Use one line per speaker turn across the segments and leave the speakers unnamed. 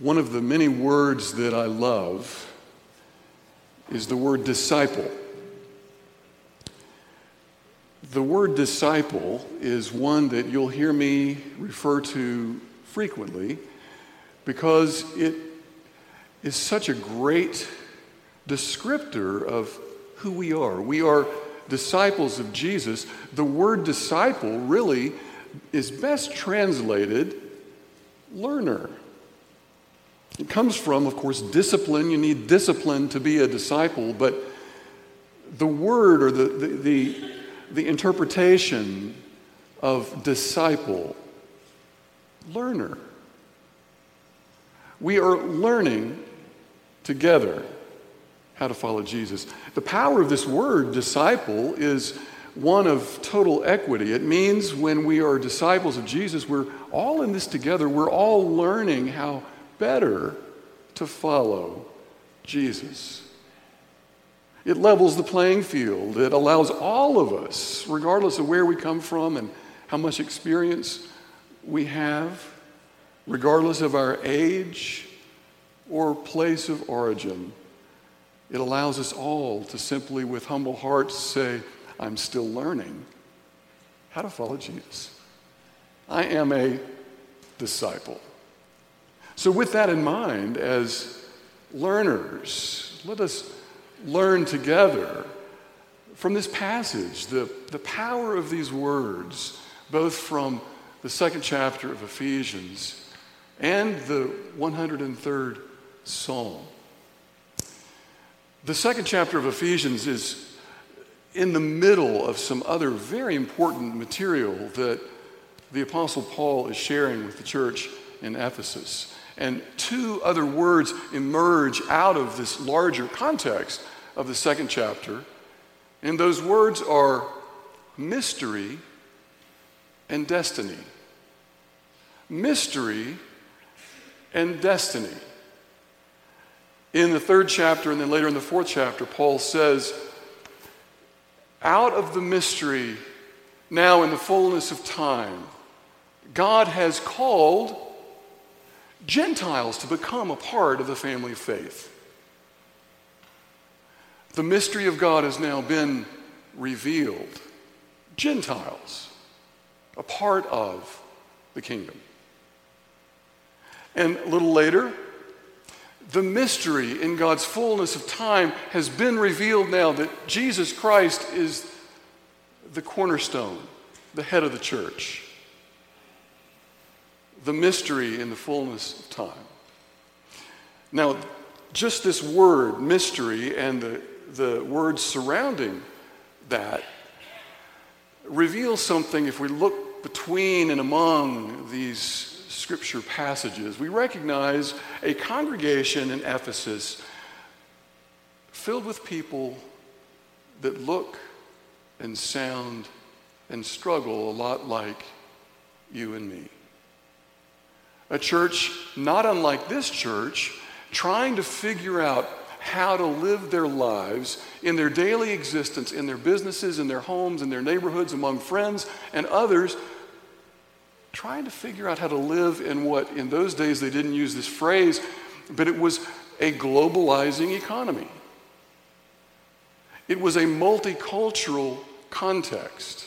One of the many words that I love is the word disciple. The word disciple is one that you'll hear me refer to frequently because it is such a great descriptor of who we are. We are disciples of Jesus. The word disciple really is best translated learner. It comes from, of course, discipline. You need discipline to be a disciple, but the word or the, the, the, the interpretation of disciple, learner. We are learning together how to follow Jesus. The power of this word, disciple, is one of total equity. It means when we are disciples of Jesus, we're all in this together. We're all learning how better to follow Jesus. It levels the playing field. It allows all of us, regardless of where we come from and how much experience we have, regardless of our age or place of origin, it allows us all to simply, with humble hearts, say, I'm still learning how to follow Jesus. I am a disciple. So, with that in mind, as learners, let us learn together from this passage the, the power of these words, both from the second chapter of Ephesians and the 103rd Psalm. The second chapter of Ephesians is in the middle of some other very important material that the Apostle Paul is sharing with the church in Ephesus. And two other words emerge out of this larger context of the second chapter. And those words are mystery and destiny. Mystery and destiny. In the third chapter and then later in the fourth chapter, Paul says, Out of the mystery, now in the fullness of time, God has called Gentiles to become a part of the family of faith. The mystery of God has now been revealed. Gentiles, a part of the kingdom. And a little later, the mystery in God's fullness of time has been revealed now that Jesus Christ is the cornerstone, the head of the church. The mystery in the fullness of time. Now, just this word, mystery, and the, the words surrounding that reveals something if we look between and among these scripture passages, we recognize a congregation in Ephesus filled with people that look and sound and struggle a lot like you and me. A church not unlike this church, trying to figure out how to live their lives in their daily existence, in their businesses, in their homes, in their neighborhoods, among friends and others trying to figure out how to live in what, in those days, they didn't use this phrase, but it was a globalizing economy. It was a multicultural context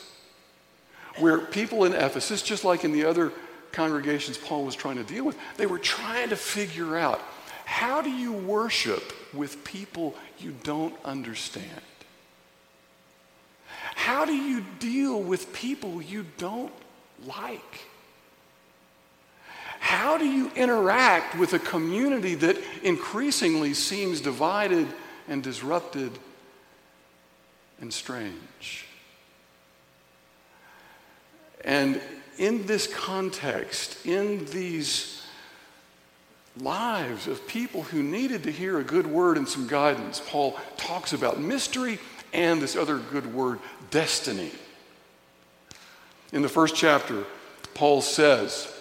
where people in Ephesus, just like in the other congregations Paul was trying to deal with, they were trying to figure out how do you worship with people you don't understand? How do you deal with people you don't like? How do you interact with a community that increasingly seems divided and disrupted and strange? And in this context, in these lives of people who needed to hear a good word and some guidance, Paul talks about mystery and this other good word, destiny. In the first chapter, Paul says,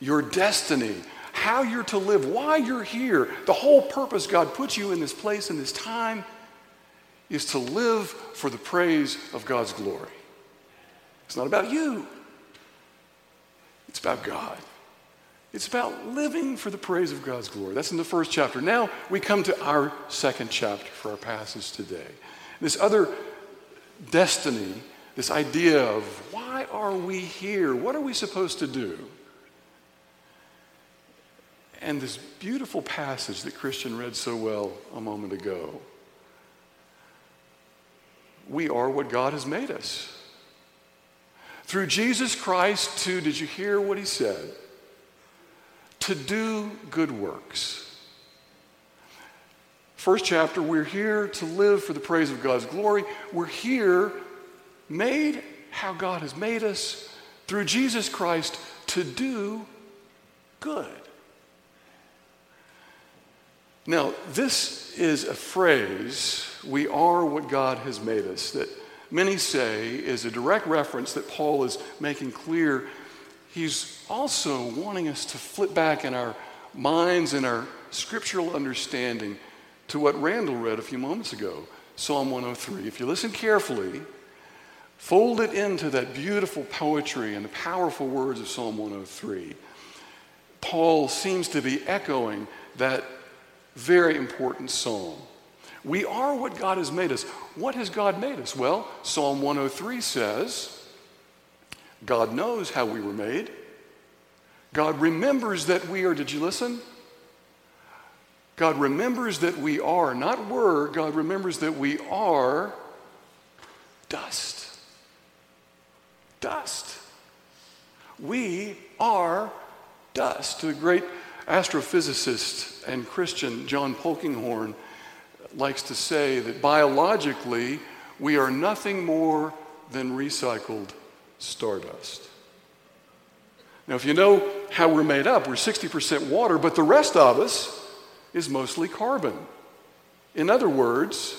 your destiny, how you're to live, why you're here. The whole purpose God put you in this place in this time is to live for the praise of God's glory. It's not about you, it's about God. It's about living for the praise of God's glory. That's in the first chapter. Now we come to our second chapter for our passage today. This other destiny, this idea of why are we here? What are we supposed to do? And this beautiful passage that Christian read so well a moment ago. We are what God has made us. Through Jesus Christ, too, did you hear what he said? To do good works. First chapter, we're here to live for the praise of God's glory. We're here made how God has made us through Jesus Christ to do good. Now, this is a phrase, we are what God has made us, that many say is a direct reference that Paul is making clear. He's also wanting us to flip back in our minds and our scriptural understanding to what Randall read a few moments ago, Psalm 103. If you listen carefully, fold it into that beautiful poetry and the powerful words of Psalm 103. Paul seems to be echoing that very important psalm. We are what God has made us. What has God made us? Well, Psalm 103 says, God knows how we were made. God remembers that we are, did you listen? God remembers that we are, not were, God remembers that we are dust. Dust. We are dust. The great astrophysicist and Christian John Polkinghorne likes to say that biologically, we are nothing more than recycled stardust. Now, if you know how we're made up, we're 60% water, but the rest of us is mostly carbon. In other words,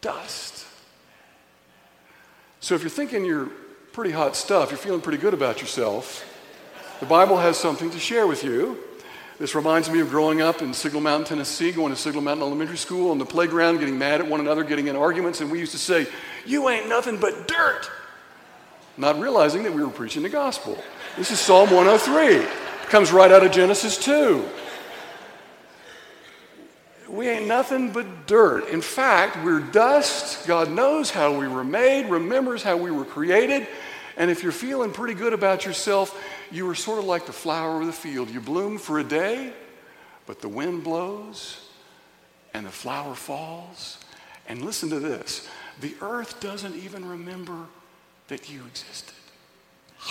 dust. So if you're thinking you're pretty hot stuff, you're feeling pretty good about yourself, the Bible has something to share with you. This reminds me of growing up in Signal Mountain, Tennessee, going to Signal Mountain Elementary School on the playground, getting mad at one another, getting in arguments, and we used to say, You ain't nothing but dirt. Not realizing that we were preaching the gospel. This is Psalm 103. It comes right out of Genesis 2. We ain't nothing but dirt. In fact, we're dust. God knows how we were made, remembers how we were created. And if you're feeling pretty good about yourself, you are sort of like the flower of the field. You bloom for a day, but the wind blows and the flower falls. And listen to this the earth doesn't even remember that you existed.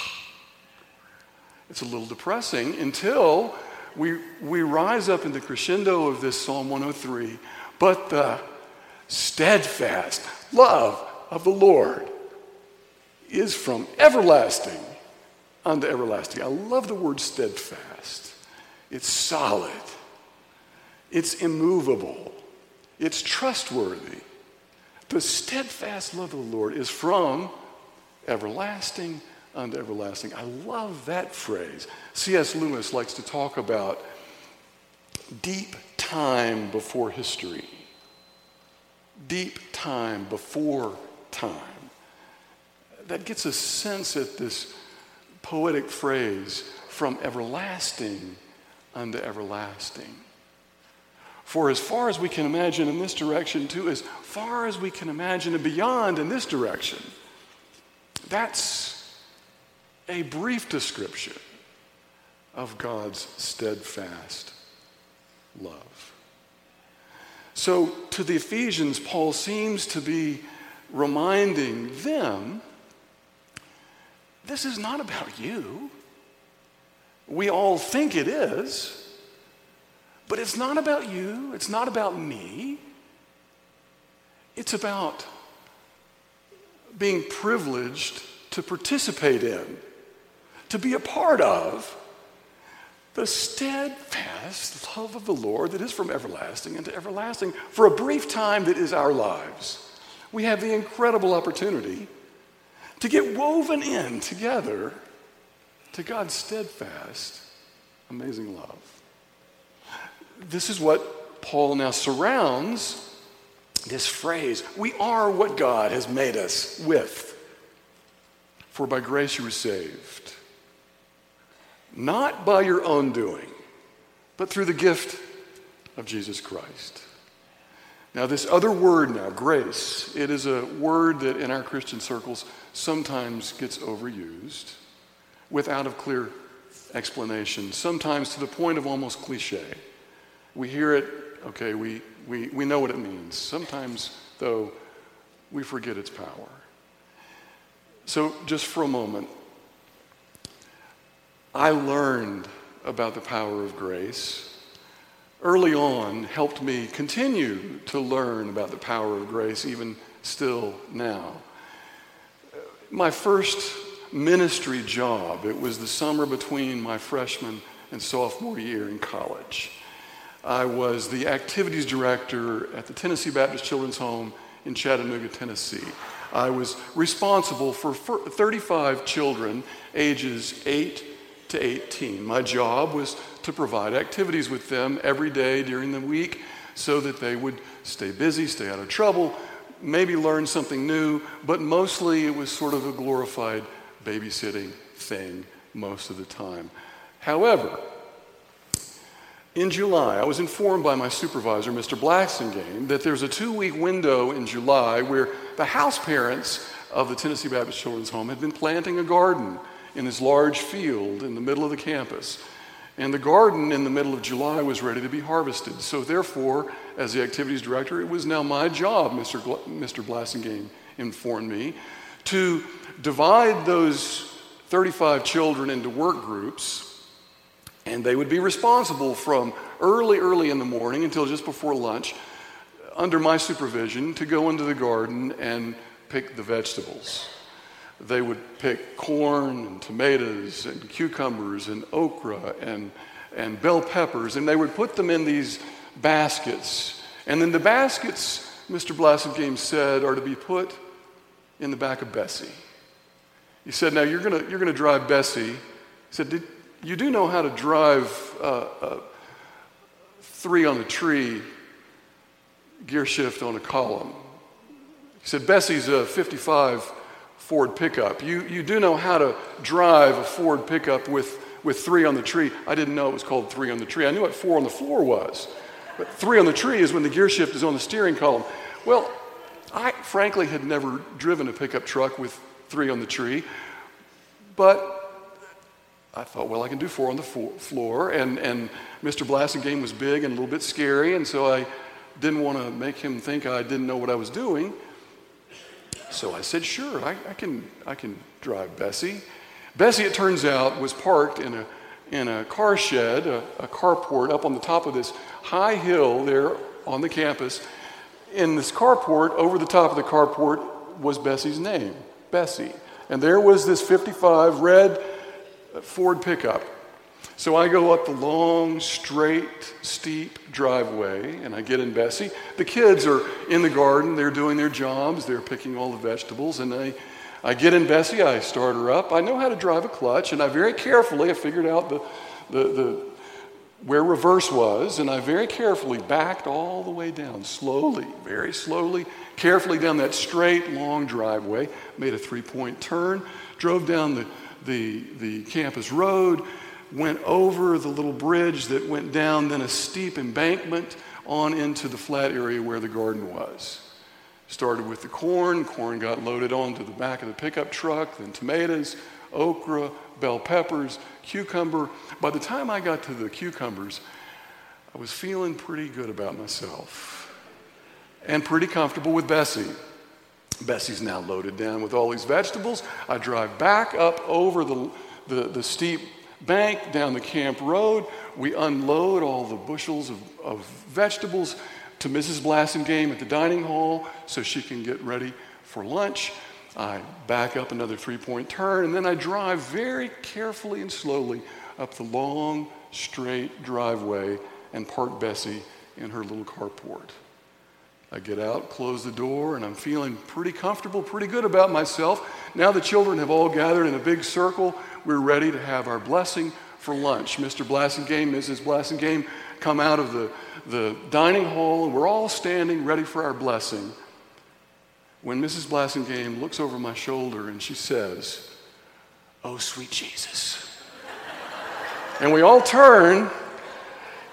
It's a little depressing until we, we rise up in the crescendo of this Psalm 103. But the steadfast love of the Lord is from everlasting unto everlasting. I love the word steadfast. It's solid, it's immovable, it's trustworthy. The steadfast love of the Lord is from everlasting unto everlasting. I love that phrase. C.S. Lewis likes to talk about deep time before history, deep time before time. That gets a sense at this poetic phrase from everlasting unto everlasting. For as far as we can imagine in this direction, too, as far as we can imagine and beyond in this direction, that's a brief description of God's steadfast love. So, to the Ephesians, Paul seems to be reminding them this is not about you. We all think it is, but it's not about you, it's not about me. It's about being privileged to participate in, to be a part of the steadfast love of the Lord that is from everlasting into everlasting for a brief time that is our lives. We have the incredible opportunity to get woven in together to God's steadfast, amazing love. This is what Paul now surrounds this phrase we are what God has made us with. For by grace you were saved. not by your own doing, but through the gift of Jesus Christ. Now, this other word now, grace, it is a word that in our Christian circles sometimes gets overused without a clear explanation, sometimes to the point of almost cliche. We hear it, okay, we, we, we know what it means. Sometimes, though, we forget its power. So, just for a moment, I learned about the power of grace early on helped me continue to learn about the power of grace, even still now. My first ministry job, it was the summer between my freshman and sophomore year in college. I was the activities director at the Tennessee Baptist Children's Home in Chattanooga, Tennessee. I was responsible for 35 children ages 8 to 18. My job was to provide activities with them every day during the week so that they would stay busy, stay out of trouble, maybe learn something new, but mostly it was sort of a glorified babysitting thing most of the time. However, in July, I was informed by my supervisor, Mr. Blassingame, that there's a two week window in July where the house parents of the Tennessee Baptist Children's Home had been planting a garden in this large field in the middle of the campus. And the garden in the middle of July was ready to be harvested. So, therefore, as the activities director, it was now my job, Mr. Gl- Mr. Blassingame informed me, to divide those 35 children into work groups. And they would be responsible from early, early in the morning until just before lunch, under my supervision, to go into the garden and pick the vegetables they would pick corn and tomatoes and cucumbers and okra and, and bell peppers, and they would put them in these baskets. And then the baskets, Mr. Blassingame said, are to be put in the back of Bessie. He said, Now you're going you're gonna drive Bessie. He said, You do know how to drive uh, uh, three on the tree, gear shift on a column. He said, Bessie's a 55 Ford pickup. You, you do know how to drive a Ford pickup with, with three on the tree. I didn't know it was called three on the tree. I knew what four on the floor was. But three on the tree is when the gear shift is on the steering column. Well, I frankly had never driven a pickup truck with three on the tree, but I thought, well, I can do four on the floor. And, and Mr. Blassingame was big and a little bit scary, and so I didn't want to make him think I didn't know what I was doing. So I said, sure, I, I, can, I can drive Bessie. Bessie, it turns out, was parked in a, in a car shed, a, a carport up on the top of this high hill there on the campus. In this carport, over the top of the carport, was Bessie's name, Bessie. And there was this 55 red Ford pickup so I go up the long, straight, steep driveway and I get in Bessie. The kids are in the garden, they're doing their jobs, they're picking all the vegetables, and I, I get in Bessie, I start her up. I know how to drive a clutch, and I very carefully, I figured out the, the, the where reverse was, and I very carefully backed all the way down, slowly, very slowly, carefully down that straight, long driveway, made a three point turn, drove down the, the, the campus road, went over the little bridge that went down, then a steep embankment on into the flat area where the garden was. Started with the corn, corn got loaded onto the back of the pickup truck, then tomatoes, okra, bell peppers, cucumber. By the time I got to the cucumbers, I was feeling pretty good about myself and pretty comfortable with Bessie. Bessie's now loaded down with all these vegetables. I drive back up over the, the, the steep bank down the camp road. We unload all the bushels of, of vegetables to Mrs. Blassingame at the dining hall so she can get ready for lunch. I back up another three point turn, and then I drive very carefully and slowly up the long, straight driveway and park Bessie in her little carport. I get out, close the door, and I'm feeling pretty comfortable, pretty good about myself. Now the children have all gathered in a big circle. We're ready to have our blessing for lunch. Mr. Blassingame, Mrs. Blassingame come out of the, the dining hall, and we're all standing ready for our blessing. When Mrs. Blassingame looks over my shoulder and she says, Oh, sweet Jesus. And we all turn,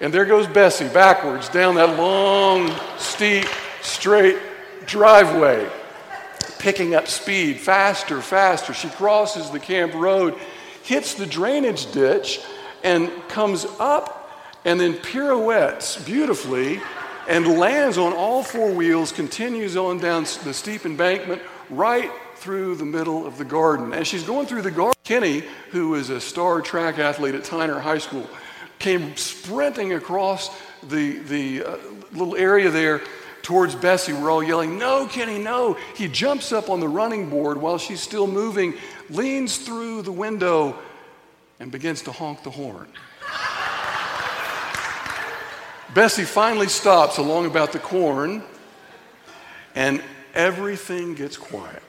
and there goes Bessie backwards down that long, steep, straight driveway, picking up speed faster, faster. She crosses the camp road, hits the drainage ditch, and comes up and then pirouettes beautifully and lands on all four wheels, continues on down the steep embankment right through the middle of the garden. As she's going through the garden, Kenny, who was a star track athlete at Tyner High School, came sprinting across the, the uh, little area there towards Bessie. We're all yelling, No, Kenny, no. He jumps up on the running board while she's still moving, leans through the window, and begins to honk the horn. Bessie finally stops along about the corn, and everything gets quiet.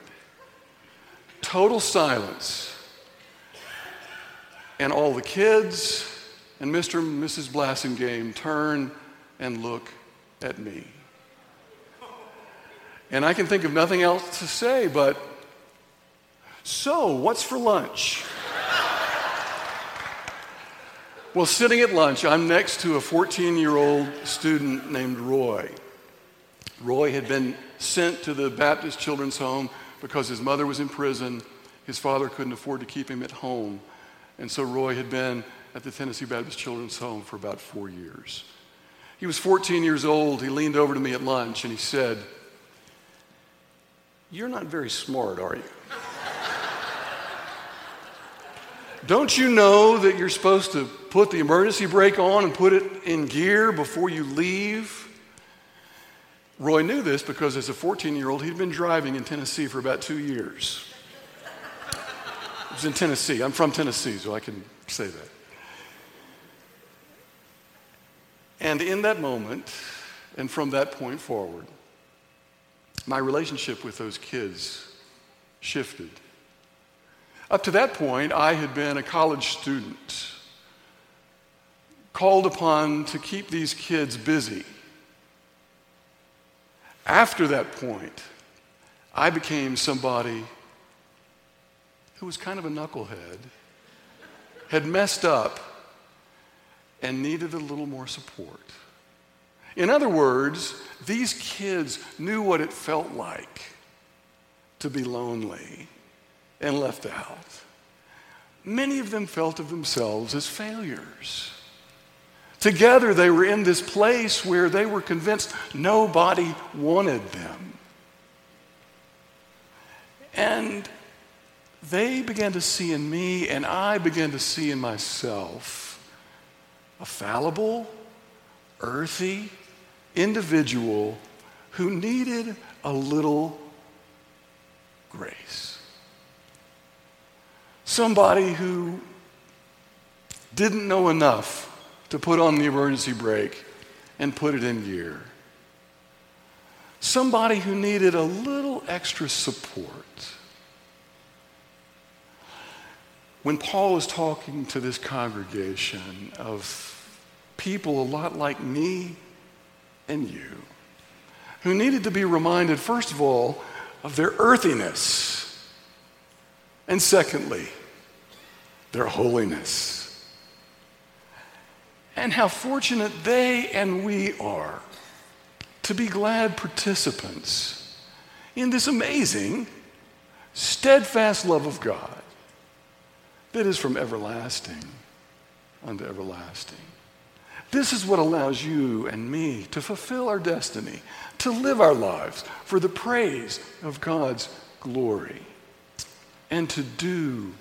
Total silence. And all the kids and Mr. and Mrs. Blassingame turn and look at me. And I can think of nothing else to say but, so, what's for lunch? Well, sitting at lunch, I'm next to a 14 year old student named Roy. Roy had been sent to the Baptist Children's Home because his mother was in prison. His father couldn't afford to keep him at home. And so Roy had been at the Tennessee Baptist Children's Home for about four years. He was 14 years old. He leaned over to me at lunch and he said, You're not very smart, are you? Don't you know that you're supposed to put the emergency brake on and put it in gear before you leave? Roy knew this because as a 14 year old, he'd been driving in Tennessee for about two years. It was in Tennessee. I'm from Tennessee, so I can say that. And in that moment, and from that point forward, my relationship with those kids shifted. Up to that point, I had been a college student, called upon to keep these kids busy. After that point, I became somebody who was kind of a knucklehead, had messed up, and needed a little more support. In other words, these kids knew what it felt like to be lonely and left out. Many of them felt of themselves as failures. Together, they were in this place where they were convinced nobody wanted them. And they began to see in me, and I began to see in myself, a fallible, earthy individual who needed a little grace. Somebody who didn't know enough to put on the emergency brake and put it in gear. Somebody who needed a little extra support. When Paul is talking to this congregation of people a lot like me and you, who needed to be reminded, first of all, of their earthiness, and secondly, their holiness and how fortunate they and we are to be glad participants in this amazing, steadfast love of God that is from everlasting unto everlasting. This is what allows you and me to fulfill our destiny, to live our lives for the praise of God's glory, and to do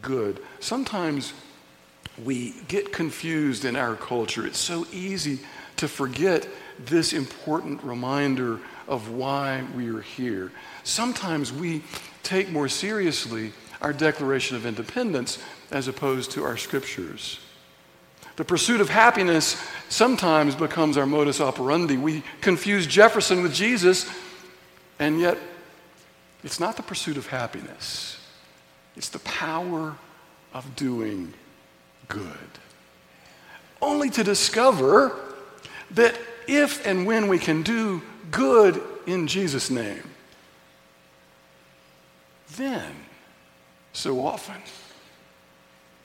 good. Sometimes we get confused in our culture. It's so easy to forget this important reminder of why we are here. Sometimes we take more seriously our Declaration of Independence as opposed to our scriptures. The pursuit of happiness sometimes becomes our modus operandi. We confuse Jefferson with Jesus, and yet it's not the pursuit of happiness, it's the power of doing good. Only to discover that if and when we can do good in Jesus' name, then so often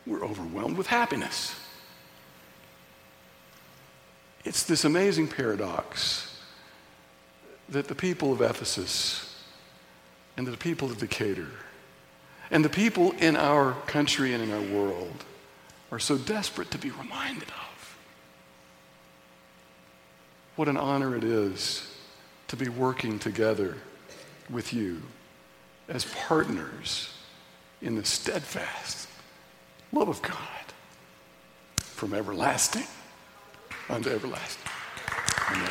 we're overwhelmed with happiness. It's this amazing paradox that the people of Ephesus and the people of Decatur and the people in our country and in our world are so desperate to be reminded of. What an honor it is to be working together with you as partners in the steadfast love of God from everlasting unto everlasting. Amen.